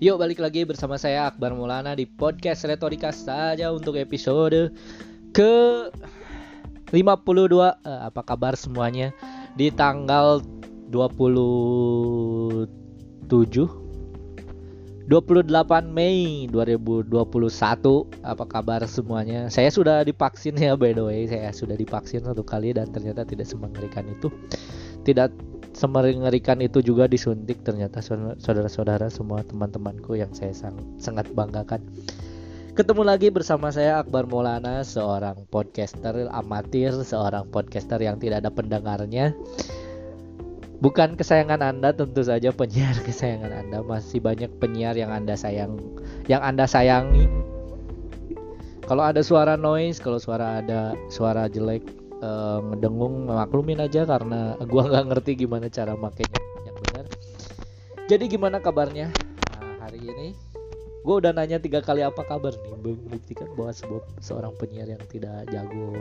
Yuk balik lagi bersama saya Akbar Maulana di podcast Retorika saja untuk episode ke 52 eh, Apa kabar semuanya? Di tanggal 27 28 Mei 2021 Apa kabar semuanya? Saya sudah divaksin ya by the way. Saya sudah divaksin satu kali dan ternyata tidak semengerikan itu. Tidak semengerikan itu juga disuntik ternyata saudara-saudara semua teman-temanku yang saya sang sangat banggakan. Ketemu lagi bersama saya Akbar Maulana, seorang podcaster amatir, seorang podcaster yang tidak ada pendengarnya. Bukan kesayangan Anda tentu saja penyiar kesayangan Anda, masih banyak penyiar yang Anda sayang, yang Anda sayangi. Kalau ada suara noise, kalau suara ada suara jelek, uh, ngedengung maklumin aja karena gua nggak ngerti gimana cara makainya. Yang benar. Jadi gimana kabarnya? Nah, hari ini gue udah nanya tiga kali apa kabar nih. Membuktikan bahwa sebuah seorang penyiar yang tidak jago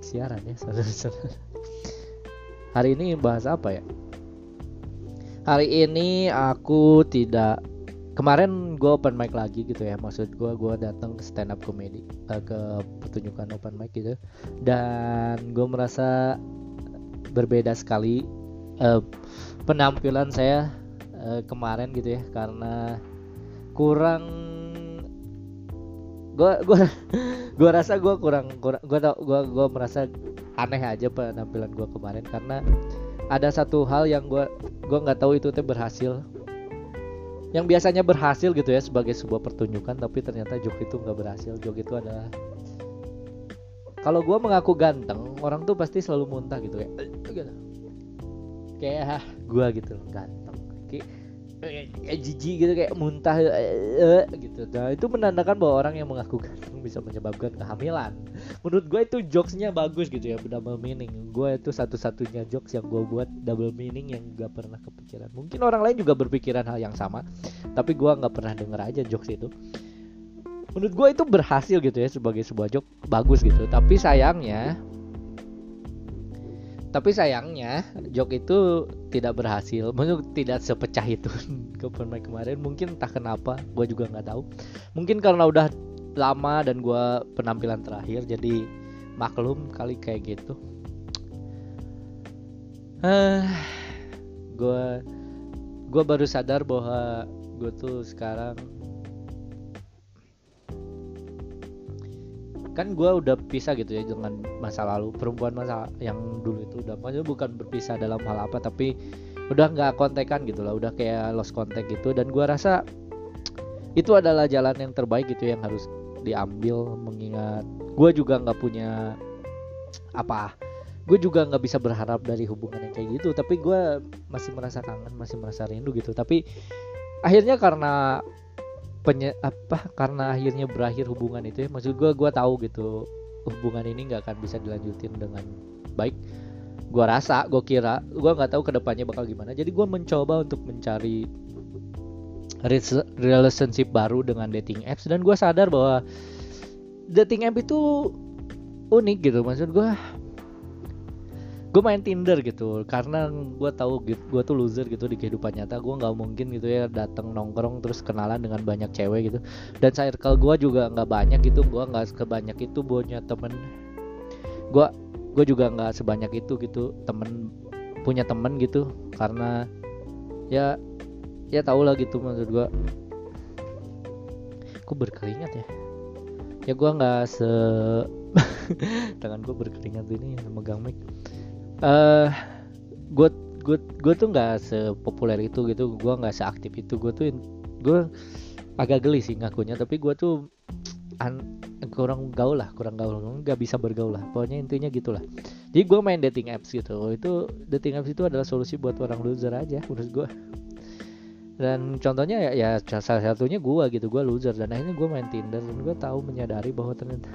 siaran ya saudara-saudara. Hari ini bahas apa ya? Hari ini aku tidak kemarin gue open mic lagi gitu ya maksud gue gue datang ke stand up comedy uh, ke pertunjukan open mic gitu. Dan gue merasa berbeda sekali uh, penampilan saya uh, kemarin gitu ya karena kurang gue gue gue rasa gue kurang kurang gue tau gue gue merasa aneh aja penampilan gue kemarin. Karena ada satu hal yang gue gue nggak tahu itu teh berhasil yang biasanya berhasil gitu ya sebagai sebuah pertunjukan tapi ternyata joke itu nggak berhasil joke itu adalah kalau gue mengaku ganteng orang tuh pasti selalu muntah gitu kayak gitu. kayak ah, gue gitu ganteng kayak jijik gitu kayak muntah uh, gitu. Nah itu menandakan bahwa orang yang mengaku ganteng bisa menyebabkan kehamilan. Menurut gue itu jokesnya bagus gitu ya double meaning. Gue itu satu-satunya jokes yang gue buat double meaning yang gak pernah kepikiran. Mungkin orang lain juga berpikiran hal yang sama tapi gue nggak pernah denger aja jokes itu. Menurut gue itu berhasil gitu ya sebagai sebuah joke bagus gitu. Tapi sayangnya tapi sayangnya joke itu tidak berhasil. Mungkin tidak sepecah itu ke pemain kemarin. Mungkin entah kenapa gue juga nggak tahu. Mungkin karena udah lama dan gue penampilan terakhir jadi maklum kali kayak gitu. Gue gue baru sadar bahwa gue tuh sekarang kan gue udah pisah gitu ya dengan masa lalu perempuan masa yang dulu itu udah maksudnya bukan berpisah dalam hal apa tapi udah nggak kontekan gitu lah udah kayak lost contact gitu. Dan gue rasa itu adalah jalan yang terbaik gitu yang harus diambil mengingat gue juga nggak punya apa gue juga nggak bisa berharap dari hubungan yang kayak gitu. Tapi gue masih merasa kangen masih merasa rindu gitu. Tapi akhirnya karena penye apa karena akhirnya berakhir hubungan itu ya. Maksud gue gue tahu gitu hubungan ini nggak akan bisa dilanjutin dengan baik. Gue rasa gue kira gue nggak tahu ke depannya bakal gimana. Jadi gue mencoba untuk mencari relationship baru dengan dating apps. Dan gue sadar bahwa dating app itu unik gitu. Maksud gue gue main Tinder gitu karena gue tahu gue tuh loser gitu di kehidupan nyata. Gue nggak mungkin gitu ya datang nongkrong terus kenalan dengan banyak cewek gitu. Dan circle gue juga nggak banyak gitu gue nggak sebanyak itu punya temen. Gue gue juga nggak sebanyak itu gitu temen punya temen gitu. Karena ya ya tau lah gitu maksud gue kok berkeringat ya? Ya gue nggak se tangan gue berkeringat ini megang mic uh, gue gue gue tuh nggak sepopuler itu gitu. Gue nggak seaktif itu. Gue tuh gue agak geli sih ngakunya. Tapi gue tuh an, kurang gaul lah kurang gaul. Nggak bisa bergaul lah. Pokoknya intinya gitulah. Jadi gue main dating apps gitu. Itu dating apps itu adalah solusi buat orang loser aja menurut gue dan contohnya ya, ya salah satunya gue gitu. Gue loser. Dan akhirnya gue main Tinder. Dan gue tahu menyadari bahwa ternyata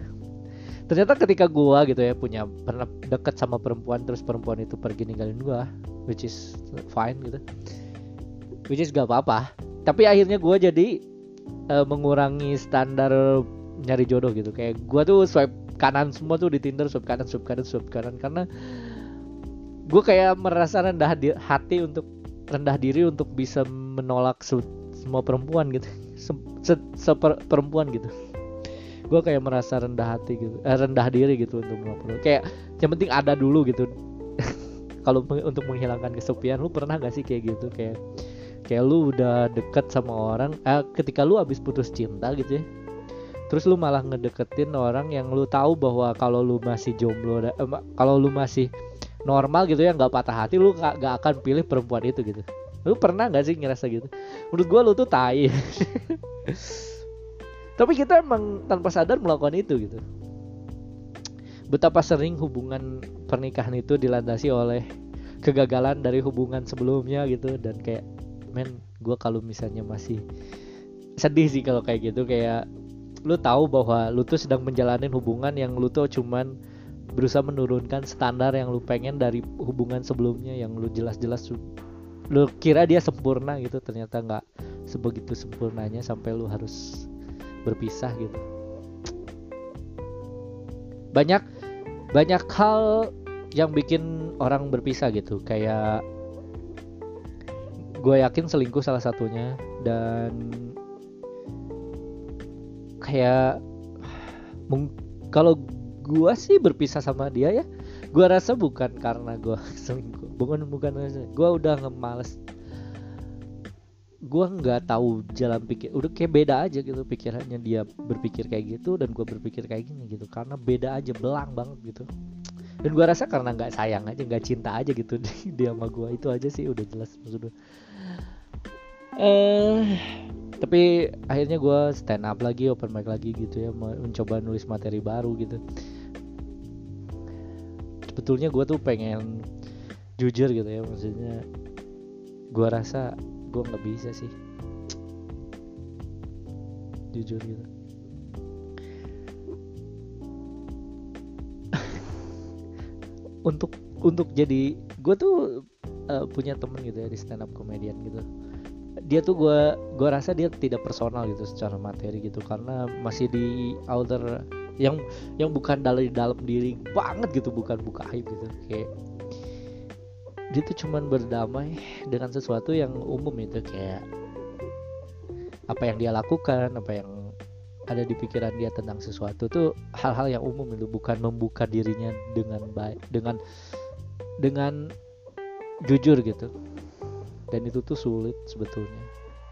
ternyata ketika gua gitu ya punya pernah deket sama perempuan terus perempuan itu pergi ninggalin gua which is fine gitu. Which is gak apa-apa. Tapi akhirnya gua jadi uh, mengurangi standar nyari jodoh gitu. Kayak gua tuh swipe kanan semua tuh di Tinder swipe kanan swipe kanan swipe kanan. Karena gue kayak merasa rendah di, hati untuk rendah diri untuk bisa menolak semua perempuan gitu. Se, se, se per, perempuan gitu gue kayak merasa rendah hati gitu eh, rendah diri gitu untuk melakukan kayak yang penting ada dulu gitu. Kalau untuk menghilangkan kesepian lu pernah gak sih kayak gitu? Kayak kayak lu udah deket sama orang eh, ketika lu habis putus cinta gitu ya terus lu malah ngedeketin orang yang lu tahu bahwa kalau lu masih jomblo eh, kalau lu masih normal gitu ya nggak patah hati lu gak, gak akan pilih perempuan itu gitu. Lu pernah nggak sih ngerasa gitu? Menurut gua lu tuh tai tapi kita emang tanpa sadar melakukan itu gitu. Betapa sering hubungan pernikahan itu dilandasi oleh kegagalan dari hubungan sebelumnya gitu. Dan kayak men gue kalau misalnya masih sedih sih kalau kayak gitu. Kayak lu tahu bahwa lu tuh sedang menjalani hubungan yang lu tuh cuman berusaha menurunkan standar yang lu pengen dari hubungan sebelumnya yang lu jelas-jelas lu kira dia sempurna gitu. Ternyata nggak sebegitu sempurnanya sampai lu harus berpisah gitu. Banyak banyak hal yang bikin orang berpisah gitu. Kayak gue yakin selingkuh salah satunya. Dan kayak kalau gue sih berpisah sama dia ya gue rasa bukan karena gue selingkuh. Bukan bukan gue udah ngemales gue nggak tahu jalan pikir udah kayak beda aja gitu pikirannya dia berpikir kayak gitu dan gue berpikir kayak gini gitu. Karena beda aja belang banget gitu. Dan gue rasa karena nggak sayang aja nggak cinta aja gitu dia sama gue itu aja sih udah jelas maksudnya eh tapi akhirnya gue stand up lagi open mic lagi gitu ya mencoba nulis materi baru gitu. Sebetulnya gue tuh pengen jujur gitu ya maksudnya gue rasa gue nggak bisa sih. Jujur gitu. Untuk untuk jadi gue tuh uh, punya temen gitu ya di stand up comedian gitu. Dia tuh gue gue rasa dia tidak personal gitu secara materi gitu. Karena masih di outer yang yang bukan dari dalam diri banget gitu. Bukan buka aib gitu. Kayak dia tuh cuman berdamai dengan sesuatu yang umum itu kayak apa yang dia lakukan apa yang ada di pikiran dia tentang sesuatu tuh hal-hal yang umum itu bukan membuka dirinya dengan baik dengan dengan jujur gitu. Dan itu tuh sulit sebetulnya.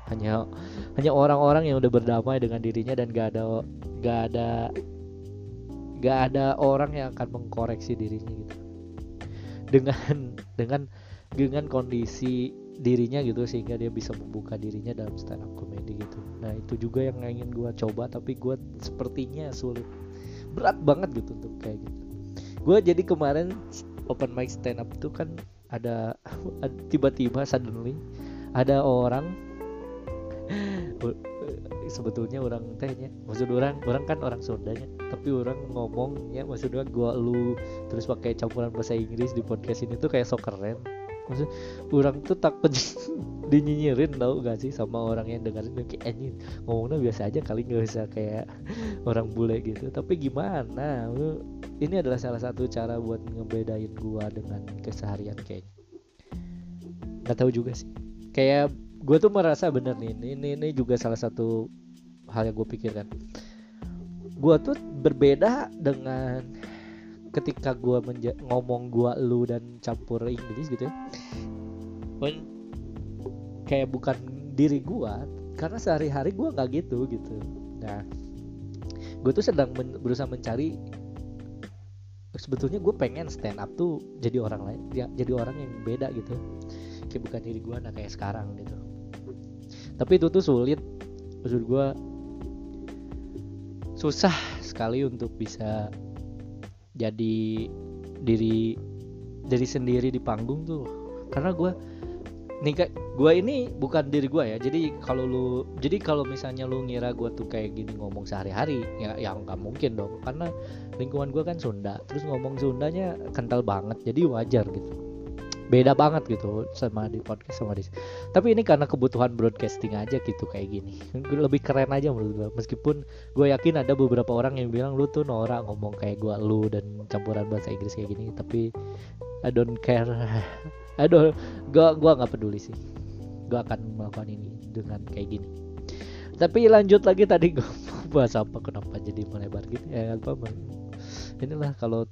Hanya hanya orang-orang yang udah berdamai dengan dirinya dan gak ada gak ada gak ada orang yang akan mengkoreksi dirinya gitu dengan dengan dengan kondisi dirinya gitu sehingga dia bisa membuka dirinya dalam stand up comedy gitu. Nah itu juga yang ingin gue coba tapi gue sepertinya sulit. Berat banget gitu untuk kayak gitu. Gue jadi kemarin open mic stand up itu kan ada tiba-tiba suddenly ada orang sebetulnya orang tehnya maksud orang orang kan orang Sundanya tapi orang ngomong ya maksudnya gua lu terus pakai campuran bahasa Inggris di podcast ini tuh kayak so keren. Maksud orang tuh takut dinyinyirin tau gak sih sama orang yang dengerin kayak anjing ngomongnya biasa aja kali nggak usah kayak orang bule gitu. Tapi gimana? Ini adalah salah satu cara buat ngebedain gua dengan keseharian kayaknya. Nggak tahu juga sih. Kayak gue tuh merasa bener nih ini, ini ini juga salah satu hal yang gue pikirkan. Gue tuh berbeda dengan ketika gue ngomong gue lu dan campur Inggris gitu ya. Kayak bukan diri gue karena sehari-hari gue nggak gitu gitu. Nah gue tuh sedang men berusaha mencari sebetulnya gue pengen stand up tuh jadi orang lain ya jadi orang yang beda gitu. Kayak bukan diri gue nah kayak sekarang gitu tapi itu tuh sulit. Maksud gue susah sekali untuk bisa jadi diri diri sendiri di panggung tuh. Karena gue nih kayak gue ini bukan diri gue ya. Jadi kalau lu jadi kalau misalnya lu ngira gue tuh kayak gini ngomong sehari-hari ya yang nggak mungkin dong. Karena lingkungan gue kan Sunda terus ngomong Sundanya kental banget jadi wajar gitu beda banget gitu sama di podcast sama di tapi ini karena kebutuhan broadcasting aja gitu kayak gini. Lebih keren aja menurut gue meskipun gue yakin ada beberapa orang yang bilang lu tuh norak ngomong kayak gue lu dan campuran bahasa Inggris kayak gini. Tapi I don't care. Aduh gue gua nggak peduli sih. Gue akan melakukan ini dengan kayak gini. Tapi lanjut lagi tadi gue bahas apa kenapa jadi melebar gitu ya apa inilah kalau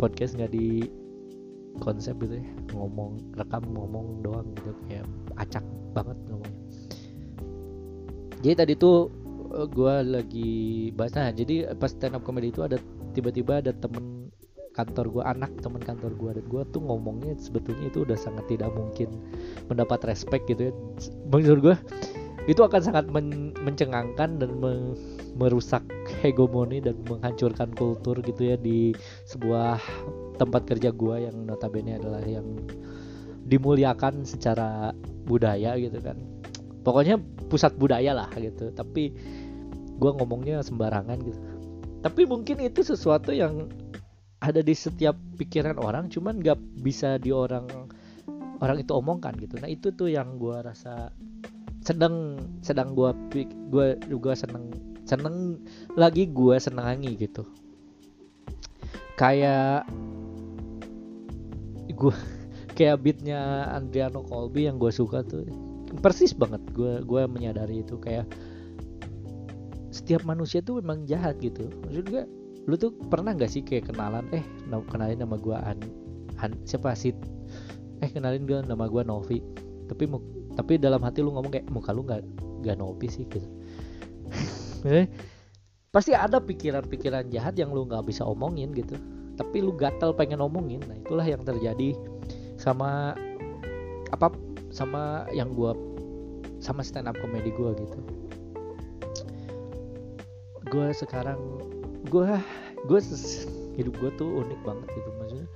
podcast nggak di konsep gitu ya ngomong rekam ngomong doang gitu kayak acak banget ngomongnya. Jadi tadi tuh eh, gue lagi bahas nah jadi pas stand up comedy itu ada tiba-tiba ada temen kantor gue anak temen kantor gue dan gue tuh ngomongnya sebetulnya itu udah sangat tidak mungkin mendapat respect gitu ya. Menurut gue itu akan sangat men mencengangkan dan me merusak hegemoni dan menghancurkan kultur gitu ya di sebuah tempat kerja gue yang notabene adalah yang dimuliakan secara budaya gitu kan. Pokoknya pusat budaya lah gitu. Tapi gue ngomongnya sembarangan gitu. Tapi mungkin itu sesuatu yang ada di setiap pikiran orang cuman gak bisa di orang orang itu omongkan gitu. Nah itu tuh yang gue rasa sedang sedang gue gue juga seneng seneng lagi gue senangi gitu. Kayak gue kayak beatnya Andriano Colby yang gue suka tuh persis banget gue gue menyadari itu kayak setiap manusia tuh memang jahat gitu. Maksud gue lu tuh pernah nggak sih kayak kenalan eh kenalin nama gue An, An siapa sih eh kenalin gue nama gue Novi. Tapi tapi dalam hati lu ngomong kayak muka lu nggak nggak nopi sih gitu. Eh, pasti ada pikiran-pikiran jahat yang lu nggak bisa omongin gitu tapi lu gatel pengen omongin nah itulah yang terjadi sama apa sama yang gua sama stand up comedy gua gitu. Gua sekarang gua gua hidup gua tuh unik banget gitu maksudnya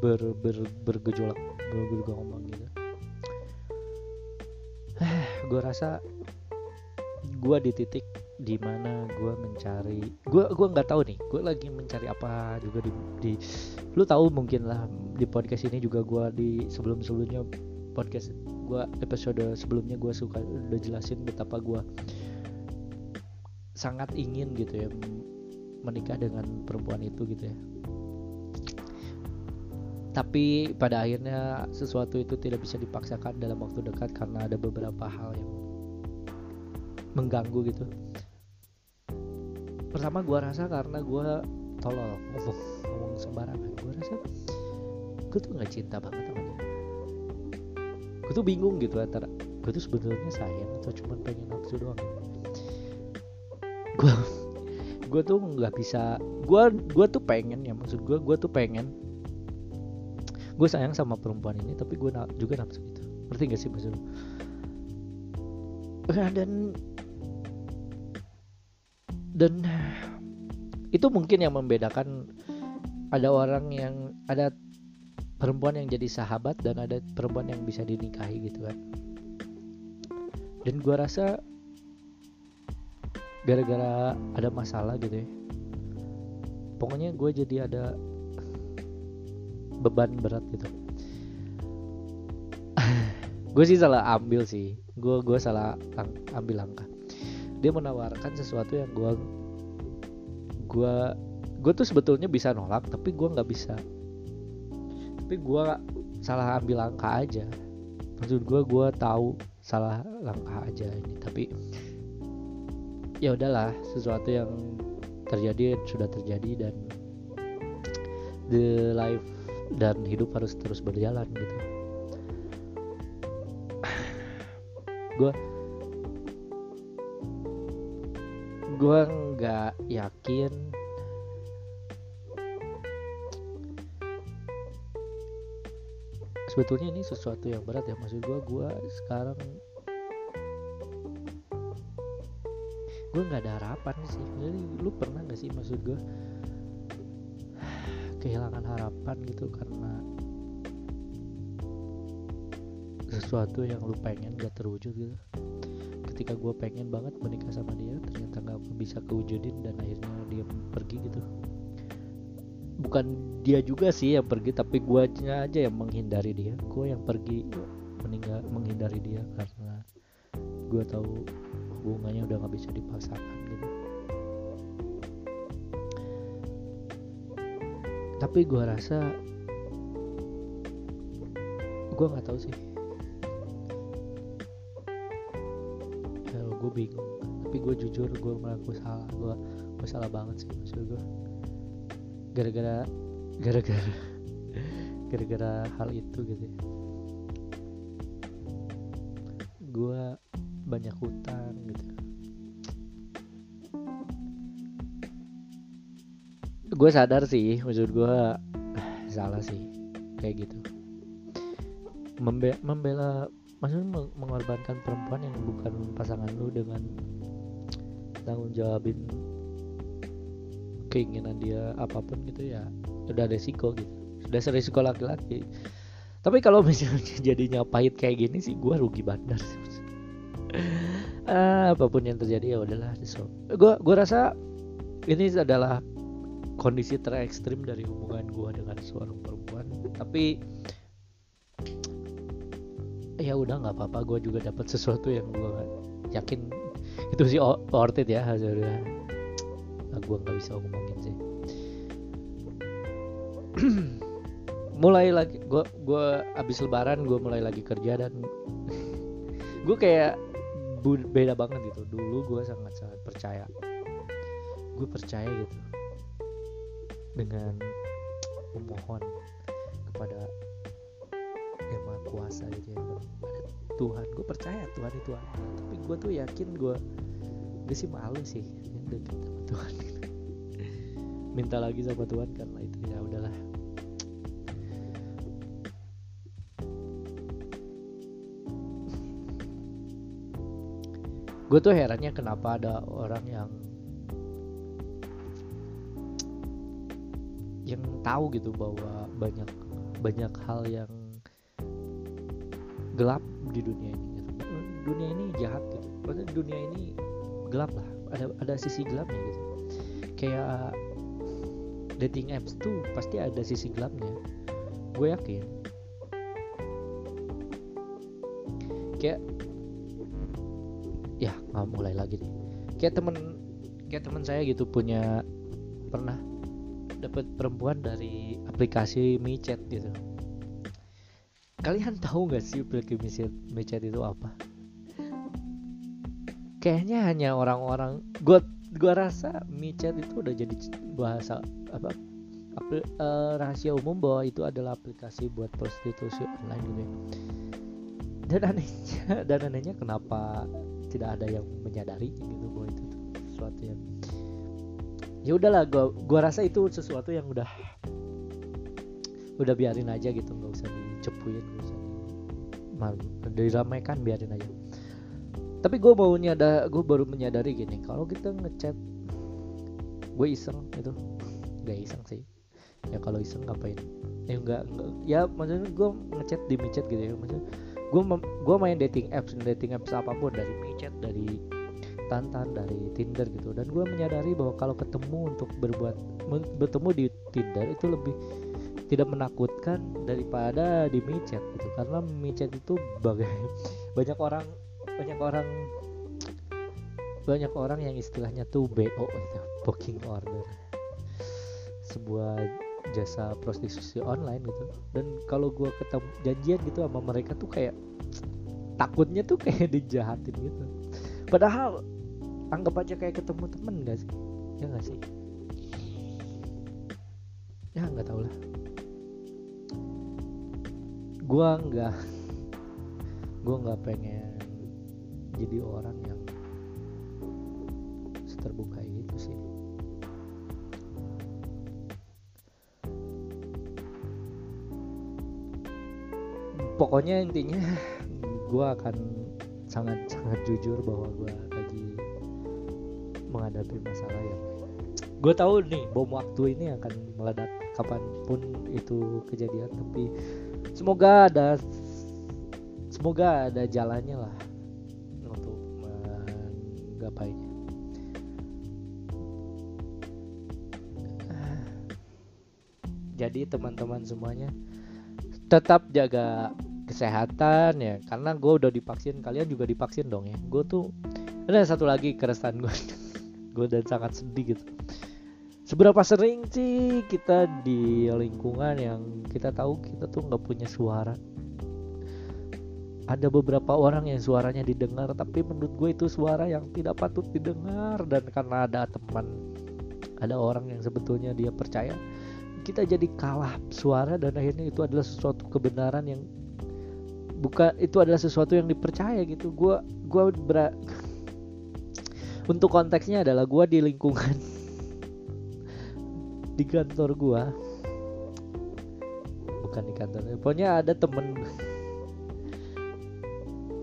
ber, ber bergejolak bergejolak ngomong gitu. Gue rasa gue di titik di mana gue mencari gue gue nggak tahu nih gue lagi mencari apa juga di, di lu tahu mungkin lah di podcast ini juga gue di sebelum sebelumnya podcast gue episode sebelumnya gue suka udah jelasin betapa gue sangat ingin gitu ya menikah dengan perempuan itu gitu ya. Tapi pada akhirnya sesuatu itu tidak bisa dipaksakan dalam waktu dekat karena ada beberapa hal yang mengganggu gitu pertama gue rasa karena gue tolol ngomong ngomong sembarangan. Gue rasa gue tuh nggak cinta banget sama dia. Gue tuh bingung gitu antara gue tuh sebetulnya sayang atau cuma pengen nafsu doang. Gue gue tuh nggak bisa gue gue tuh pengen ya maksud gue gue tuh pengen gue sayang sama perempuan ini tapi gue juga nafsu gitu ngerti gak sih maksud dan dan itu mungkin yang membedakan ada orang yang ada perempuan yang jadi sahabat dan ada perempuan yang bisa dinikahi gitu kan. Dan gue rasa gara-gara ada masalah gitu ya pokoknya gue jadi ada beban berat gitu. Gue sih salah ambil sih. Gue gue salah ambil langkah dia menawarkan sesuatu yang gue gue gue tuh sebetulnya bisa nolak tapi gue nggak bisa. Tapi gue salah ambil langkah aja. Maksud gue gue tahu salah langkah aja ini. Tapi ya udahlah sesuatu yang terjadi sudah terjadi dan the life dan hidup harus terus berjalan gitu. Gue gue nggak yakin. Sebetulnya ini sesuatu yang berat ya. Maksud gue gue sekarang gue nggak ada harapan sih. Jadi lu pernah nggak sih maksud gue kehilangan harapan gitu karena sesuatu yang lu pengen gak terwujud gitu ketika gue pengen banget menikah sama dia ternyata gak bisa kewujudin dan akhirnya dia pergi gitu. Bukan dia juga sih yang pergi tapi gue aja yang menghindari dia. Gue yang pergi meninggal menghindari dia karena gue tahu hubungannya udah gak bisa dipaksakan gitu. Tapi gue rasa gue nggak tahu sih gue bingung. Tapi gue jujur gue mengaku salah. Gue gue salah banget sih maksud gue gara-gara gara-gara gara-gara hal itu gitu ya. gue banyak hutang gitu. Gue sadar sih maksud gue salah sih. Kayak gitu. Membe membela maksudnya mengorbankan perempuan yang bukan pasangan lu dengan tanggung jawabin keinginan dia apa pun gitu ya udah resiko gitu. Sudah serisiko laki-laki. Tapi kalau misalnya jadinya pahit kayak gini sih gue rugi bandar sih ah, apa pun yang terjadi ya udahlah gue gue rasa ini adalah kondisi terekstrim dari hubungan gue dengan seorang perempuan. Tapi ya udah nggak apa-apa. Gue juga dapat sesuatu yang gue yakin itu sih worth it ya hasilnya nah, gue nggak bisa ngomongin sih. Mulai lagi gue gue abis lebaran gue mulai lagi kerja dan gue kayak beda banget gitu. Dulu gue sangat sangat percaya. Gue percaya gitu dengan memohon kepada kuasa gitu ya. Tuhan gue percaya Tuhan itu ada tapi gue tuh yakin gue gue sih malu sih yang dekat sama Tuhan. Gitu. minta lagi sama Tuhan karena itu ya udahlah. Gue tuh herannya kenapa ada orang yang yang tahu gitu bahwa banyak banyak hal yang gelap di dunia ini gitu. dunia ini jahat gitu. Maksudnya dunia ini gelap lah. Ada ada sisi gelapnya gitu. Kayak dating apps tuh pasti ada sisi gelapnya. Gue yakin. Kayak ya nggak mulai lagi nih kayak temen kayak teman saya gitu punya pernah dapat perempuan dari aplikasi micet gitu kalian tahu nggak sih aplikasi micet itu apa kayaknya hanya orang-orang gue gue rasa micet itu udah jadi bahasa apa apa uh, rahasia umum bahwa itu adalah aplikasi buat prostitusi online gitu ya. dan anehnya dan anehnya kenapa tidak ada yang menyadari gitu bahwa itu tuh sesuatu yang ya udahlah gua gua rasa itu sesuatu yang udah udah biarin aja gitu nggak usah dicepuin nggak usah di, diramaikan biarin aja. Tapi gue mau nyadar gue baru menyadari gini kalau kita ngechat gue iseng itu gak iseng sih. Ya kalau iseng ngapain? Ya enggak, enggak ya maksudnya gue ngechat di micet gitu ya. Maksudnya gue gue main dating apps dating apps apa pun dari micet dari tantan dari tinder gitu. Dan gue menyadari bahwa kalau ketemu untuk berbuat bertemu di tinder itu lebih tidak menakutkan daripada di micet gitu. Karena micet itu bagai banyak orang banyak orang banyak orang yang istilahnya tuh BO itu booking order. Sebuah jasa prostitusi online gitu. Dan kalau gue ketemu janjian gitu sama mereka tuh kayak takutnya tuh kayak dijahatin gitu. Padahal anggap aja kayak ketemu temen gak sih? Ya gak sih? Ya nggak tau lah gua nggak gua nggak pengen jadi orang yang terbuka gitu sih. Pokoknya intinya gue akan sangat sangat jujur bahwa gue lagi menghadapi masalah yang gue tahu nih bom waktu ini akan meledak kapan pun itu kejadian tapi semoga ada semoga ada jalannya lah untuk menggapainya jadi teman-teman semuanya tetap jaga kesehatan ya. Karena gue udah divaksin kalian juga divaksin dong ya. Gue tuh ada satu lagi keresahan gue gue dan sangat sedih gitu seberapa sering sih kita di lingkungan yang kita tahu kita tuh nggak punya suara? Ada beberapa orang yang suaranya didengar tapi menurut gue itu suara yang tidak patut didengar. Dan karena ada teman ada orang yang sebetulnya dia percaya kita jadi kalah suara dan akhirnya itu adalah sesuatu kebenaran yang bukan itu adalah sesuatu yang dipercaya gitu. Gue gue ber untuk konteksnya adalah gue di lingkungan di kantor gue bukan di kantor pokoknya ada temen.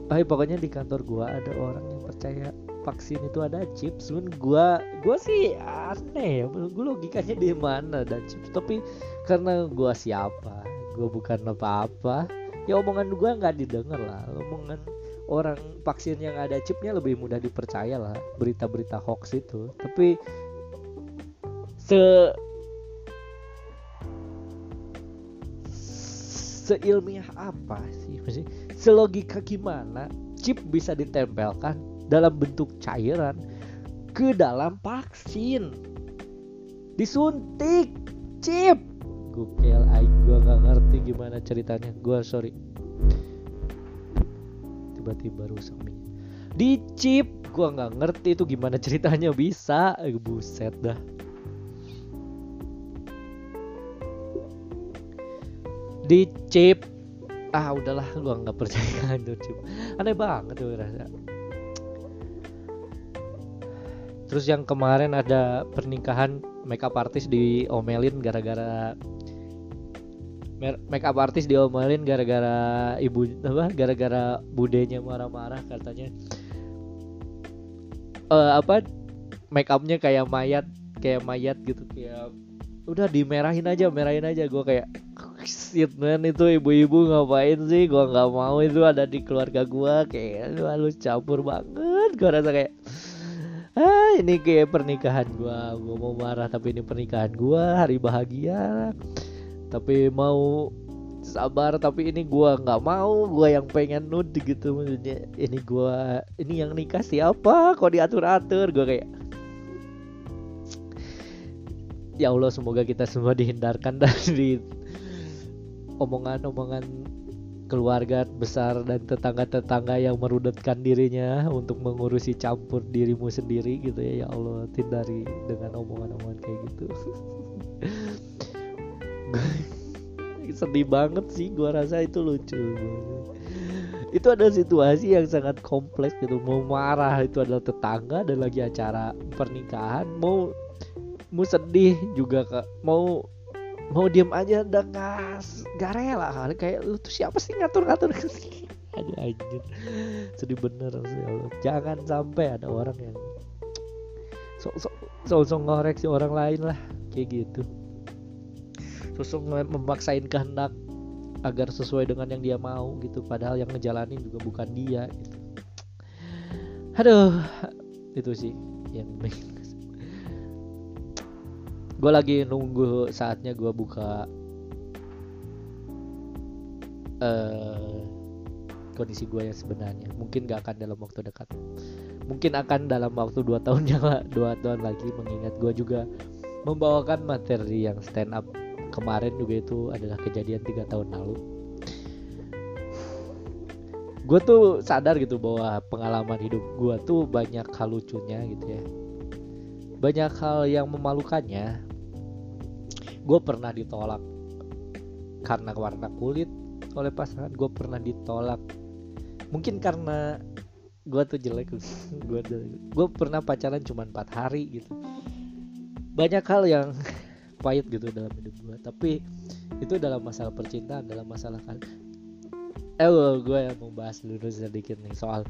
Oh, pokoknya di kantor gue ada orang yang percaya vaksin itu ada chips. Pun gue gue sih aneh ya gue logikanya di mana ada chips. Tapi karena gue siapa gue bukan apa-apa ya omongan gue nggak didengar lah. Omongan orang vaksin yang ada chipnya lebih mudah dipercaya lah berita-berita hoax itu. Tapi se seilmiah apa sih? Masih selogika gimana? Chip bisa ditempelkan dalam bentuk cairan ke dalam vaksin. Disuntik chip. Google aing gue nggak ngerti gimana ceritanya. Gue sorry. Tiba-tiba rusak nih di chip gue nggak ngerti itu gimana ceritanya. Bisa. Buset dah di chip ah udahlah lu nggak percaya. Itu chip aneh banget tuh rasa terus yang kemarin ada pernikahan makeup artist diomelin gara-gara makeup artist diomelin gara-gara ibu apa gara-gara budenya marah-marah katanya. Uh, apa makeupnya kayak mayat kayak mayat gitu kayak udah dimerahin aja merahin aja. Gue kayak man. Itu ibu-ibu ngapain sih? Gua nggak mau itu ada di keluarga gua. Kayak lu campur banget. Gua rasa kayak ah ini kayak pernikahan gua. Gua mau marah tapi ini pernikahan gua. Hari bahagia. Tapi mau sabar tapi ini gua nggak mau. Gua yang pengen nude gitu maksudnya. Ini gua ini yang nikah siapa? Kok diatur atur gua kayak ya Allah semoga kita semua dihindarkan dari omongan-omongan keluarga besar dan tetangga-tetangga yang merudetkan dirinya untuk mengurusi campur dirimu sendiri gitu ya. Ya Allah hindari dengan omongan-omongan kayak gitu. Sedih banget sih gua rasa itu lucu. Itu ada situasi yang sangat kompleks gitu. Mau marah itu adalah tetangga dan lagi acara pernikahan. Mau mau sedih juga kak. Mau mau diem aja udah gak, gak rela kali kayak lu tuh siapa sih ngatur-ngatur aja anjir. Sedih bener sih jangan sampai ada orang yang sok sok sok so ngoreksi orang lain lah. Kayak gitu. Sosok memaksain kehendak agar sesuai dengan yang dia mau gitu. Padahal yang ngejalanin juga bukan dia gitu. Aduh itu sih yang gue lagi nunggu saatnya gue buka uh, kondisi gue yang sebenarnya. Mungkin gak akan dalam waktu dekat. Mungkin akan dalam waktu dua tahun yang dua tahun lagi mengingat gue juga membawakan materi yang stand up kemarin juga itu adalah kejadian tiga tahun lalu. Gue tuh sadar gitu bahwa pengalaman hidup gue tuh banyak hal lucunya gitu ya. Banyak hal yang memalukannya gue pernah ditolak karena warna kulit oleh pasangan gue pernah ditolak. Mungkin karena gue tuh jelek gue gue pernah pacaran cuma empat hari gitu. Banyak hal yang pahit gitu dalam hidup gue tapi itu dalam masalah percintaan dalam masalah kan eh gue mau bahas dulu sedikit nih soal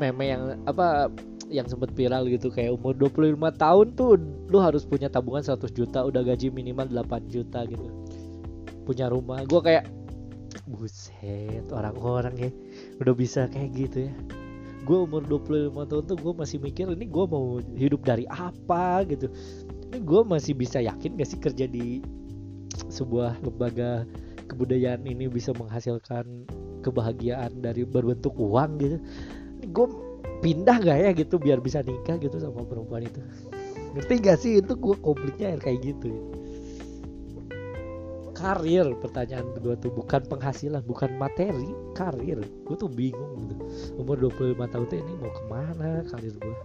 meme yang apa yang sempat viral gitu kayak umur 25 tahun tuh lu harus punya tabungan 100 juta udah gaji minimal 8 juta gitu. Punya rumah. Gue kayak buset orang-orang ya udah bisa kayak gitu ya. Gue umur 25 tahun tuh gue masih mikir ini gue mau hidup dari apa? Gitu. Ini gue masih bisa yakin gak sih kerja di sebuah lembaga kebudayaan ini bisa menghasilkan kebahagiaan dari berbentuk uang gitu gue pindah gak ya gitu biar bisa nikah gitu sama perempuan itu? Ngerti gak sih? Itu gue konfliknya kayak gitu ya. karir pertanyaan gue tuh bukan penghasilan bukan materi karir. Gue tuh bingung gitu. Umur 25 tahun tuh ini mau ke mana karir gue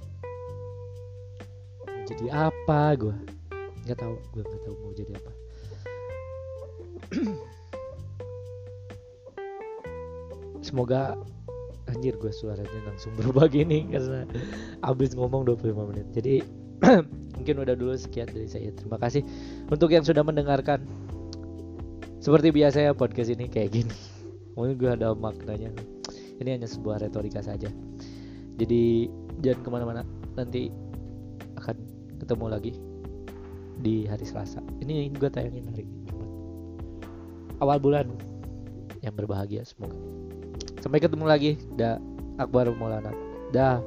jadi apa gue nggak tahu gue nggak tahu mau jadi apa. Semoga anjir gue suaranya langsung berubah gini karena abis ngomong 25 menit. Jadi mungkin udah dulu sekian dari saya. Terima kasih untuk yang sudah mendengarkan. Seperti biasa ya podcast ini kayak gini. Mungkin gue ada maknanya. Ini hanya sebuah retorika saja. Jadi jangan ke mana-mana. Nanti akan ketemu lagi di hari Selasa. Ini gue tayangin hari Jumat. Awal bulan yang berbahagia semoga sampai ketemu lagi. Dah Akbar Maulana. Dah